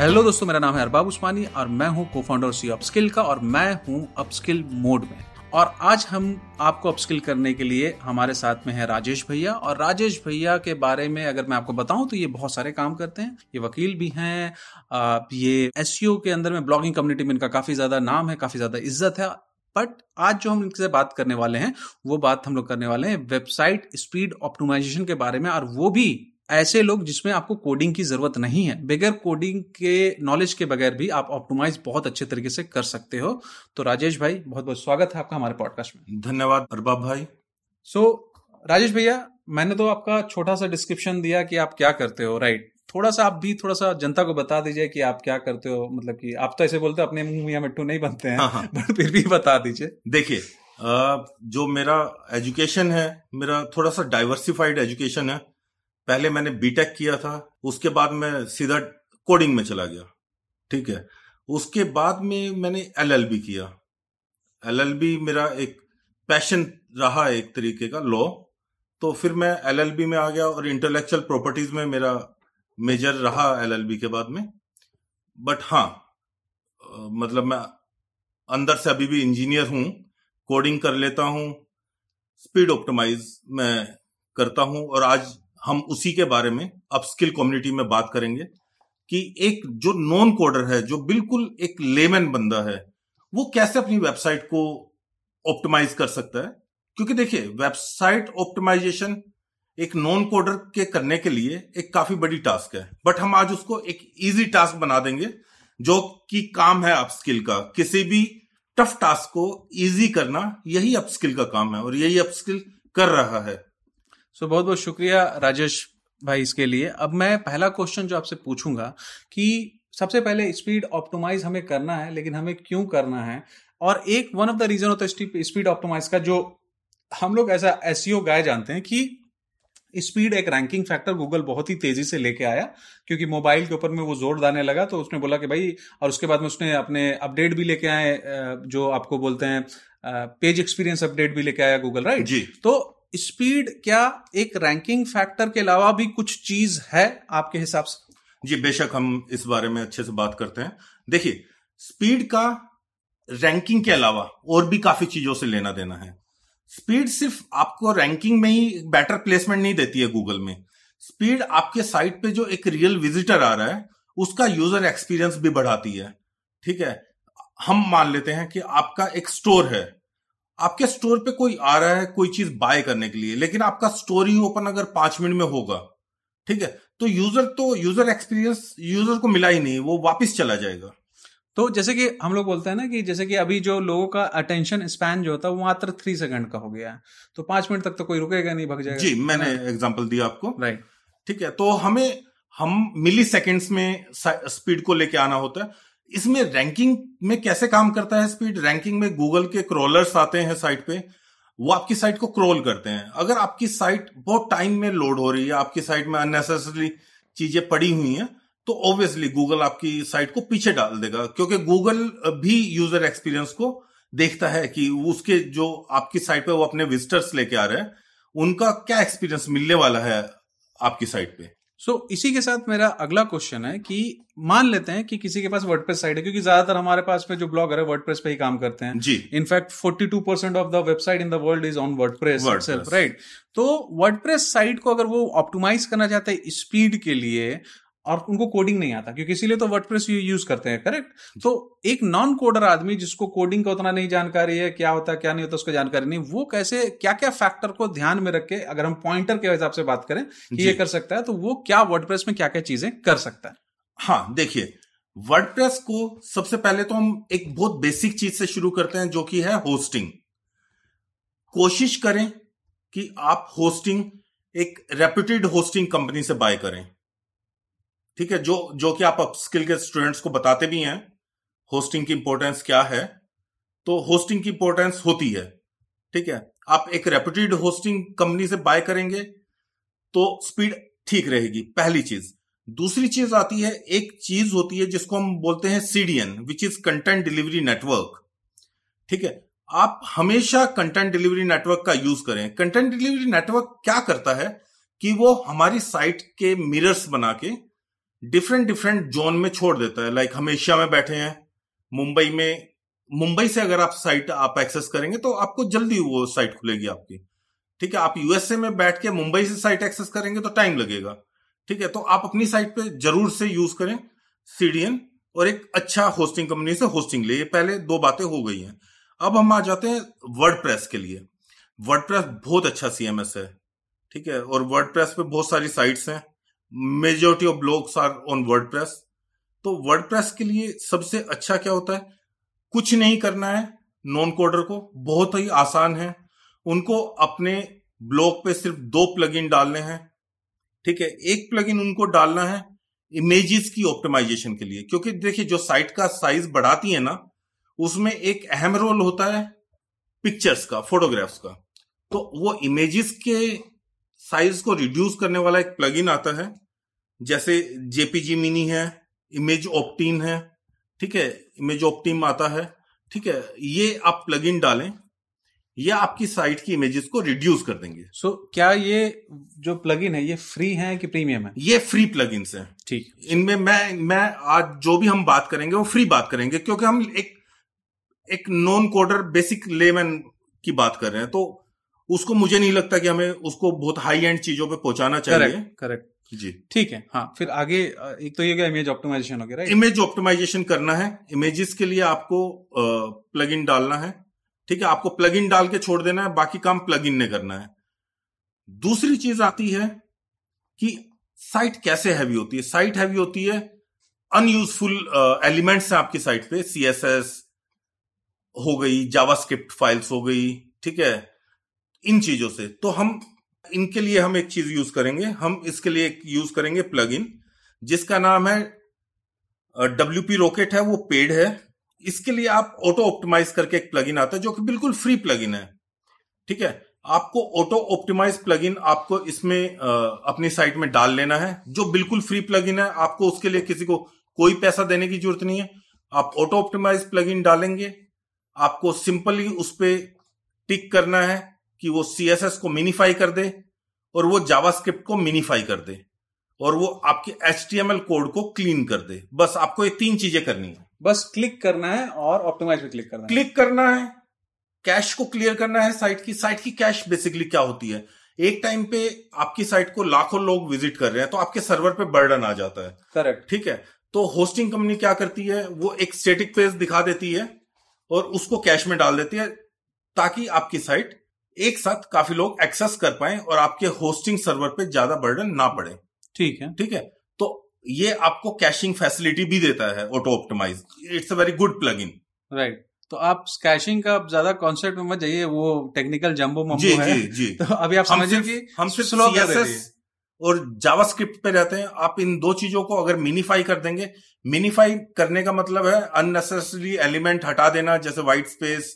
Hello दोस्तों, मेरा नाम है अरबाब उस्मानी और मैं हूँ को फाउंडर सी अपस्किल का और मैं हूँ अपस्किल मोड में। और आज हम आपको अपस्किल करने के लिए हमारे साथ में है राजेश भैया। और राजेश भैया के बारे में अगर मैं आपको बताऊँ तो ये बहुत सारे काम करते हैं। ये वकील भी हैं ये एस के अंदर में ब्लॉगिंग कम्युनिटी में इनका काफ़ी ज़्यादा नाम है, काफ़ी ज़्यादा इज़्ज़त है। बट आज जो हम इनसे बात करने वाले हैं, वो बात हम लोग करने वाले हैं वेबसाइट स्पीड ऑप्टिमाइजेशन के बारे में और वो भी ऐसे लोग जिसमें आपको कोडिंग की ज़रूरत नहीं है बगैर कोडिंग के नॉलेज के बगैर भी आप ऑप्टिमाइज बहुत अच्छे तरीके से कर सकते हो। तो राजेश भाई बहुत बहुत स्वागत है आपका हमारे पॉडकास्ट में। धन्यवाद अरबाब भाई। सो so, राजेश भैया मैंने तो आपका छोटा सा डिस्क्रिप्शन दिया कि आप क्या करते हो राइट थोड़ा सा आप भी थोड़ा सा जनता को बता दीजिए कि आप क्या करते हो मतलब कि आप तो ऐसे बोलते हो अपने मुँह मियाँ मिट्टू नहीं बनते हैं हाँ हाँ। बट फिर भी बता दीजिए। देखिए जो मेरा एजुकेशन है मेरा थोड़ा सा डाइवर्सिफाइड एजुकेशन है पहले मैंने बीटेक किया था, उसके बाद मैं सीधा कोडिंग में चला गया, ठीक है? उसके बाद में मैंने एलएलबी किया। एलएलबी मेरा एक पैशन रहा एक तरीके का लॉ तो फिर मैं एलएलबी में आ गया और इंटेलेक्चुअल प्रॉपर्टीज़ में मेरा मेजर रहा एलएलबी के बाद में। बट हाँ मतलब मैं अंदर से अभी भी इंजीनियर हूँ कोडिंग कर लेता हूँ स्पीड ऑप्टिमाइज मैं करता हूँ और आज हम उसी के बारे में अपस्किल कम्युनिटी में बात करेंगे कि एक जो नॉन कोडर है, जो बिल्कुल एक लेमन बंदा है, वो कैसे अपनी वेबसाइट को ऑप्टिमाइज कर सकता है? क्योंकि देखिए वेबसाइट ऑप्टिमाइजेशन एक नॉन कोडर के करने के लिए एक काफ़ी बड़ी टास्क है। बट हम आज उसको एक इजी टास्क बना देंगे, जो कि काम है अपस्किल का। किसी भी टफ टास्क को इजी करना यही अपस्किल का काम है और यही अपस्किल कर रहा है। सो so, बहुत बहुत शुक्रिया राजेश भाई इसके लिए। अब मैं पहला क्वेश्चन जो आपसे पूछूँगा कि सबसे पहले स्पीड ऑप्टोमाइज हमें करना है लेकिन हमें क्यों करना है? और एक वन ऑफ़ द रीजन होता है स्पीड ऑप्टोमाइज का जो हम लोग ऐसा एस गाय जानते हैं कि स्पीड एक रैंकिंग फैक्टर गूगल बहुत ही तेज़ी से लेके आया क्योंकि मोबाइल के ऊपर में वो ज़ोर डालने लगा तो उसने बोला कि भाई और उसके बाद में उसने अपने अपडेट भी लेके आए जो आपको बोलते हैं पेज एक्सपीरियंस अपडेट भी लेके आया गूगल राइट जी। तो स्पीड क्या एक रैंकिंग फैक्टर के अलावा भी कुछ चीज़ है आपके हिसाब से? जी, बेशक हम इस बारे में अच्छे से बात करते हैं। देखिए, स्पीड का रैंकिंग के अलावा और भी काफ़ी चीज़ों से लेना देना है। स्पीड सिर्फ़ आपको रैंकिंग में ही बेटर प्लेसमेंट नहीं देती है गूगल में। स्पीड आपके साइट पे जो एक रियल विजिटर आ रहा है, उसका यूज़र एक्सपीरियंस भी बढ़ाती है। ठीक है? हम मान लेते हैं कि आपका एक स्टोर है। आपके स्टोर पे कोई आ रहा है कोई चीज़ बाय करने के लिए लेकिन आपका स्टोर ही ओपन अगर पाँच मिनट में होगा ठीक है? तो यूज़र तो यूज़र एक्सपीरियंस यूज़र को मिला ही नहीं वो वापस चला जाएगा। तो जैसे कि हम लोग बोलते हैं ना कि जैसे कि अभी जो लोगों का अटेंशन स्पैन जो होता है वो मात्र थ्री सेकंड का हो गया है। तो पाँच मिनट तक तो कोई रुकेगा नहीं भग जाएगा। जी मैंने एग्ज़ाम्पल दिया आपको। राइट ठीक है तो हमें हम मिली सेकेंड्स में स्पीड को लेके आना होता है। इसमें रैंकिंग में कैसे काम करता है स्पीड रैंकिंग में गूगल के क्रोलर्स आते हैं साइट पे, वो आपकी साइट को क्रोल करते हैं। अगर आपकी साइट बहुत टाइम में लोड हो रही है, आपकी साइट में अननेसेसरी चीज़ें पड़ी हुई हैं तो ऑब्वियसली गूगल आपकी साइट को पीछे डाल देगा। क्योंकि गूगल भी यूज़र एक्सपीरियंस को देखता है कि उसके जो आपकी साइट पे वो अपने विजिटर्स लेके आ रहे हैं, उनका क्या एक्सपीरियंस मिलने वाला है आपकी साइट पे। सो so, इसी के साथ मेरा अगला क्वेश्चन है कि मान लेते हैं कि किसी के पास वर्डप्रेस साइट है क्योंकि ज़्यादातर हमारे पास में जो ब्लॉगर है वर्डप्रेस पे ही काम करते हैं। जी। In fact 42 percent of the website in the world is on word WordPress right तो वर्डप्रेस साइट को अगर वो ऑप्टिमाइज करना चाहते हैं स्पीड के लिए और उनको कोडिंग नहीं आता क्योंकि इसीलिए तो वर्डप्रेस यूज़ करते हैं करेक्ट तो एक नॉन कोडर आदमी जिसको कोडिंग का उतना नहीं जानकारी है क्या होता है क्या नहीं होता उसको जानकारी नहीं वो कैसे क्या क्या फैक्टर को ध्यान में रख के अगर हम पॉइंटर के हिसाब से बात करें कि ये कर सकता है तो वो क्या वर्डप्रेस में क्या क्या चीज़ें कर सकता है? हाँ देखिए वर्डप्रेस को सबसे पहले तो हम एक बहुत बेसिक चीज़ से शुरू करते हैं जो कि है होस्टिंग कोशिश करें कि आप होस्टिंग एक रेप्यूटेड होस्टिंग कंपनी से बाय करें। ठीक है, जो जो कि आप स्किल के स्टूडेंट्स को बताते भी हैं होस्टिंग की इंपॉर्टेंस क्या है तो होस्टिंग की इंपॉर्टेंस होती है, ठीक है। आप एक रेप्यूटेड होस्टिंग कंपनी से बाय करेंगे तो स्पीड ठीक रहेगी, पहली चीज़। दूसरी चीज़ आती है, एक चीज़ होती है जिसको हम बोलते हैं CDN which is content delivery network ठीक है। आप हमेशा कंटेंट डिलीवरी नेटवर्क का यूज़ करें। कंटेंट डिलीवरी नेटवर्क क्या करता है कि वो हमारी साइट के मिरर्स बना के डिफरेंट डिफरेंट जोन में छोड़ देता है। लाइक हम एशिया में बैठे हैं, मुंबई में, मुंबई से अगर आप साइट आप एक्सेस करेंगे तो आपको जल्दी वो साइट खुलेगी आपकी। ठीक है, आप यूएसए में बैठ के मुंबई से साइट एक्सेस करेंगे तो टाइम लगेगा। ठीक है तो आप अपनी साइट पे ज़रूर से यूज़ करें सीडीएन और एक अच्छा होस्टिंग कंपनी से होस्टिंग ले। ये पहले दो बातें हो गई हैं। अब हम आ जाते हैं वर्ड के लिए। वर्ड बहुत अच्छा सीएमएस है। ठीक है, और वर्ड पे बहुत सारी साइट्स हैं। Majority of blogs are on word तो वर्ड के लिए सबसे अच्छा क्या होता है? कुछ नहीं करना है नॉन कोडर को। बहुत ही आसान है। उनको अपने ब्लॉग पे सिर्फ़ दो प्लगइन डालने हैं। ठीक है? एक प्लगइन उनको डालना है इमेजेस की ऑप्टिमाइजेशन के लिए। क्योंकि देखिए, जो साइट का साइज़ बढ़ाती है ना, उसमें एक अहम रोल होता है पिक्चर्स का फोटोग्राफ्स का। तो वो इमेजेस के साइज़ को रिड्यूस करने वाला एक प्लगइन आता है जैसे जेपीजी मिनी है इमेज ऑप्टीन है ठीक है इमेज ऑप्टीन आता है ठीक है ये आप प्लगइन डालें ये आपकी साइट की इमेजेस को रिड्यूस कर देंगे। सो so, क्या ये जो प्लगइन है ये फ्री है कि प्रीमियम है? ये फ्री प्लग हैं। ठीक। इनमें मैं मैं आज जो भी हम बात करेंगे वो फ्री बात करेंगे क्योंकि हम एक एक नॉन कोडर बेसिक लेमैन की बात कर रहे हैं तो उसको मुझे नहीं लगता कि हमें उसको बहुत हाई एंड चीज़ों पे पहुंचाना चाहिए। करेक्ट जी। ठीक है हाँ फिर आगे एक तो ये क्या इमेज ऑप्टिमाइजेशन हो गया इमेज ऑप्टिमाइजेशन करना है। इमेजेस के लिए आपको प्लग इन डालना है। ठीक है आपको प्लग इन डाल के छोड़ देना है बाकी काम प्लग इन ने करना है। दूसरी चीज़ आती है कि साइट कैसे हैवी होती है? साइट हैवी होती है अनयूजफुल एलिमेंट्स है आपकी साइट पे। सी एस एस हो गई जावास्क्रिप्ट फाइल्स हो गई ठीक है? इन चीज़ों से। तो हम, इनके लिए हम एक चीज़ यूज़ करेंगे। हम इसके लिए यूज़ करेंगे प्लगइन, जिसका नाम है डब्ल्यू पी रॉकेट है, वो पेड है। इसके लिए आप ऑटो ऑप्टिमाइज करके एक प्लगइन आता है, जो कि बिल्कुल फ्री प्लगइन है। ठीक है? आपको ऑटो ऑप्टिमाइज प्लगइन आपको इसमें अपनी साइट में डाल लेना है, जो बिल्कुल फ्री प्लगइन है। आपको उसके लिए किसी को कोई पैसा देने की ज़रूरत नहीं है। आप ऑटो ऑप्टिमाइज प्लगइन डालेंगे। आपको सिंपली उस पर टिक करना है। कि वो सीएसएस को मिनीफाई कर दे और वो जावास्क्रिप्ट को मिनीफाई कर दे और वो आपके एच कोड को क्लीन कर दे। बस आपको ये तीन चीज़ें करनी है। बस क्लिक करना है और ऑप्टिमाइज पे क्लिक करना है। क्लिक करना है। कैश को क्लियर करना है साइट की। साइट की कैश बेसिकली क्या होती है? एक टाइम पे आपकी साइट को लाखों लोग विज़िट कर रहे हैं तो आपके सर्वर पे बर्डन आ जाता है। करेक्ट ठीक है? तो होस्टिंग कंपनी क्या करती है? वो एक स्टेटिक पेज दिखा देती है और उसको कैश में डाल देती है ताकि आपकी साइट एक साथ काफ़ी लोग एक्सेस कर पाए और आपके होस्टिंग सर्वर पे ज़्यादा बर्डन ना पड़े। ठीक है। ठीक है? तो ये आपको कैशिंग फैसिलिटी भी देता है auto optimise it's a very good plug in right तो आप कैशिंग का ज़्यादा कॉन्सेप्ट में मत जाइए वो टेक्निकल जम्बो मम्बो जी, है। जी जी। तो अभी आप समझिए कि हम सिर्फ़ स्लो और जावास्क्रिप्ट पे रहते हैं। आप इन दो चीज़ों को अगर मिनीफाई कर देंगे मिनीफाई करने का मतलब है अननेसेसरी एलिमेंट हटा देना जैसे व्हाइट स्पेस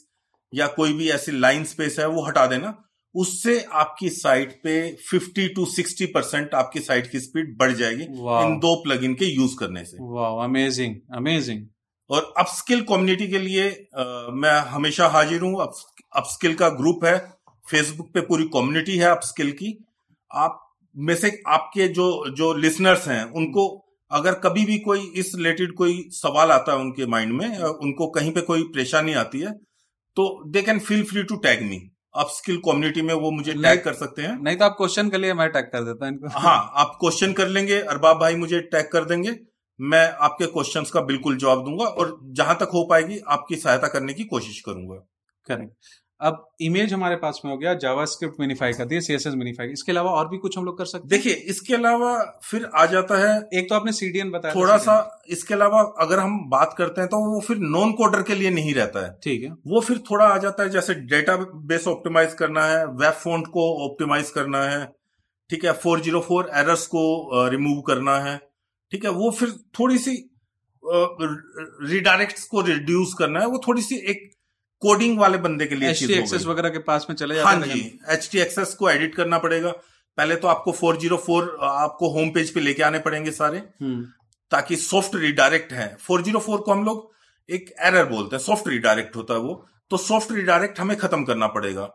या कोई भी ऐसी लाइन स्पेस है वो हटा देना उससे आपकी साइट पे 50 टू 60 परसेंट आपकी साइट की स्पीड बढ़ जाएगी इन दो प्लगइन के यूज़ करने से। अमेजिंग अमेजिंग और अपस्किल कम्युनिटी के लिए आ, मैं हमेशा हाजिर हूँ। अपस्किल का ग्रुप है। फेसबुक पे पूरी कम्युनिटी है अपस्किल की। आप में से आपके जो जो लिसनर्स हैं उनको अगर कभी भी कोई इस रिलेटेड कोई सवाल आता है उनके माइंड में उनको कहीं पे कोई परेशानी आती है तो they can feel free to tag me आप स्किल कम्युनिटी में वो मुझे टैग कर सकते हैं। नहीं तो आप क्वेश्चन के लिए मैं टैग कर देता हूँ हाँ आप क्वेश्चन कर लेंगे अरबाब भाई मुझे टैग कर देंगे। मैं आपके क्वेश्चंस का बिल्कुल जवाब दूँगा और जहाँ तक हो पाएगी आपकी सहायता करने की कोशिश करूँगा। करेक्ट अब इमेज हमारे पास में हो गया जावा स्क्रिप्ट मिनीफाई कर दिया सीएसएस मिनीफाई इसके अलावा और भी कुछ हम लोग कर सकते देखिए इसके अलावा फिर आ जाता है एक तो आपने सीडीएन बताया थोड़ा सा इसके अलावा अगर हम बात करते हैं तो वो फिर नॉन कोडर के लिए नहीं रहता है। ठीक है। वो फिर थोड़ा आ जाता है जैसे डेटा बेस ऑप्टिमाइज करना है वेब फ़ोन को ऑप्टिमाइज करना है ठीक है फोर ज़ीरो फोर एरर्स को रिमूव करना है ठीक है वो फिर थोड़ी सी रिडायरेक्ट को रिड्यूस करना है वो थोड़ी सी एक कोडिंग वाले बंदे के लिए एच टी एक्सेस वगैरह के पास में चले जाते हाँ जी एच टी एक्सेस को एडिट करना पड़ेगा। पहले तो आपको फोर ज़ीरो फोर आपको होम पेज पे लेके आने पड़ेंगे सारे। हम्म। ताकि सॉफ्ट रिडायरेक्ट है। फोर ज़ीरो फोर को हम लोग एक एरर बोलते हैं सॉफ्ट रिडायरेक्ट होता है वो। तो सॉफ्ट रिडायरेक्ट हमें खत्म करना पड़ेगा।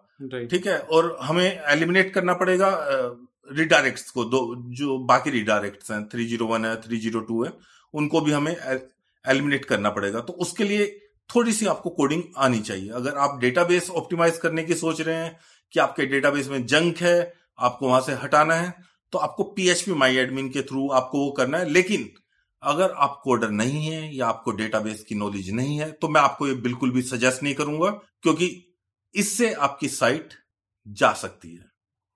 ठीक है? और हमें एलिमिनेट करना पड़ेगा रिडायरेक्ट को। दो जो बाकी रिडायरेक्ट हैं थ्री ज़ीरो वन है थ्री ज़ीरो टू है उनको भी हमें एलिमिनेट करना पड़ेगा। तो उसके लिए थोड़ी सी आपको कोडिंग आनी चाहिए। अगर आप डेटाबेस ऑप्टिमाइज करने की सोच रहे हैं कि आपके डेटाबेस में जंक है आपको वहाँ से हटाना है तो आपको पीएचपी माई एडमिन के थ्रू आपको वो करना है। लेकिन अगर आप कोडर नहीं है या आपको डेटाबेस की नॉलेज नहीं है तो मैं आपको ये बिल्कुल भी सजेस्ट नहीं करूँगा क्योंकि इससे आपकी साइट जा सकती है।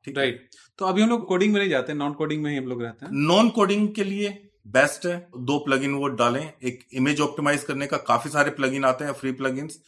ठीक राइट तो अभी हम लोग कोडिंग में नहीं जाते नॉन कोडिंग में ही हम लोग रहते हैं। नॉन कोडिंग के लिए बेस्ट है। दो प्लगइन वो डालें। एक इमेज ऑप्टिमाइज करने का काफ़ी सारे प्लगइन आते हैं फ्री प्लगइन्स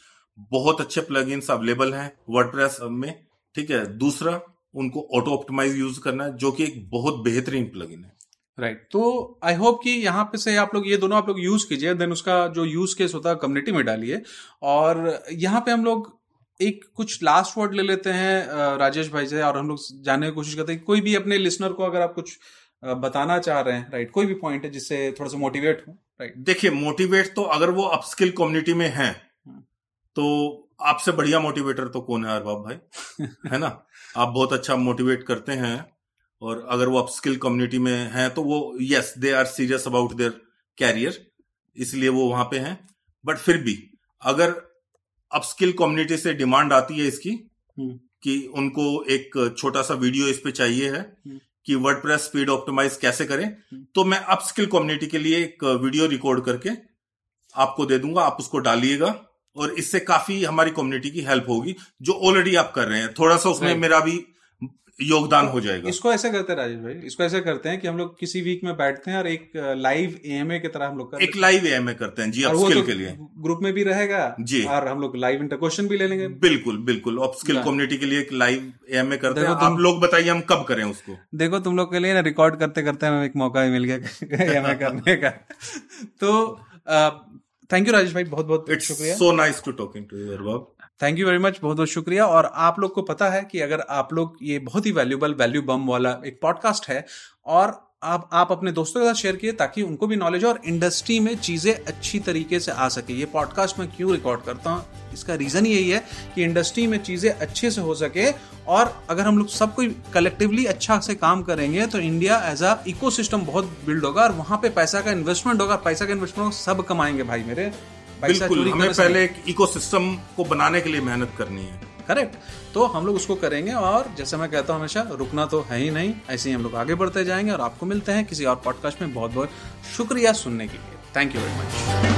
बहुत अच्छे प्लगइन्स अवेलेबल हैं वर्डप्रेस में, ठीक है? दूसरा, उनको ऑटो ऑप्टिमाइज यूज़ करना है, जो कि एक बहुत बेहतरीन प्लगइन है। Right right. तो आई होप कि यहाँ पे से आप लोग ये दोनों आप लोग यूज़ कीजिए देन उसका जो यूज़ केस होता है कम्युनिटी में डालिए। और यहाँ पे हम लोग एक कुछ लास्ट वर्ड ले लेते हैं राजेश भाई से, और हम लोग जानने की कोशिश करते हैं कोई भी अपने लिसनर को अगर आप कुछ बताना चाह रहे हैं राइट कोई भी पॉइंट है जिससे थोड़ा सा मोटिवेट हो राइट देखिए मोटिवेट तो अगर वो अपस्किल कम्युनिटी में है हाँ। तो आपसे बढ़िया मोटिवेटर तो कौन है अरबाब भाई है ना आप बहुत अच्छा मोटिवेट करते हैं और अगर वो अपस्किल कम्युनिटी में है तो वो yes they are serious about their career इसलिए वो वहाँ पे हैं बट फिर भी अगर अपस्किल कम्युनिटी से डिमांड आती है इसकी हम्म। कि उनको एक छोटा सा वीडियो इस पे चाहिए है हम्म। कि वर्ड स्पीड ऑप्टिमाइज कैसे करें हम्म। तो मैं अपस्किल कम्युनिटी के लिए एक वीडियो रिकॉर्ड करके आपको दे दूँगा आप उसको डालिएगा और इससे काफ़ी हमारी कम्युनिटी की हेल्प होगी जो ऑलरेडी आप कर रहे हैं थोड़ा सा उसमें मेरा भी योगदान हो जाएगा। इसको ऐसे करते हैं राजेश भाई इसको ऐसे करते हैं कि हम लोग किसी वीक में बैठते हैं और एक लाइव एएमए की तरह हम लोग एक लाइव एएमए करते हैं जी अपस्किल तो के लिए। ग्रुप में भी रहेगा जी। और हम लोग लाइव इंटर क्वेश्चन भी ले लेंगे। बिल्कुल बिल्कुल। अपस्किल कम्युनिटी के लिए एक लाइव एएमए करते हैं। आप लोग बताइए हम कब करें उसको? देखो तुम लोग के लिए ना रिकॉर्ड करते करते हमें एक मौका भी मिल गया एएमए करने का। तो थैंक यू राजेश भाई बहुत बहुत शुक्रिया। So nice to talking to you thank you very much बहुत बहुत शुक्रिया। और आप लोग को पता है कि अगर आप लोग ये बहुत ही वैल्यूबल वैल्यू बम वाला एक पॉडकास्ट है, और आप आप अपने दोस्तों के साथ शेयर किए ताकि उनको भी नॉलेज हो और इंडस्ट्री में चीज़ें अच्छी तरीके से आ सके। ये पॉडकास्ट मैं क्यों रिकॉर्ड करता हूँ? इसका रीज़न यही है कि इंडस्ट्री में चीज़ें अच्छे से हो सके और अगर हम लोग सब कोई कलेक्टिवली अच्छा से काम करेंगे तो इंडिया एज अ इको बहुत बिल्ड होगा और वहाँ पे पैसा का इन्वेस्टमेंट होगा। पैसा का इन्वेस्टमेंट सब कमाएँगे भाई मेरे। बिल्कुल हमें पहले एक इकोसिस्टम को बनाने के लिए मेहनत करनी है। करेक्ट तो हम लोग उसको करेंगे और जैसे मैं कहता हूँ हमेशा रुकना तो है ही नहीं ऐसे ही हम लोग आगे बढ़ते जाएँगे और आपको मिलते हैं किसी और पॉडकास्ट में। बहुत बहुत शुक्रिया सुनने के लिए। Thank you very much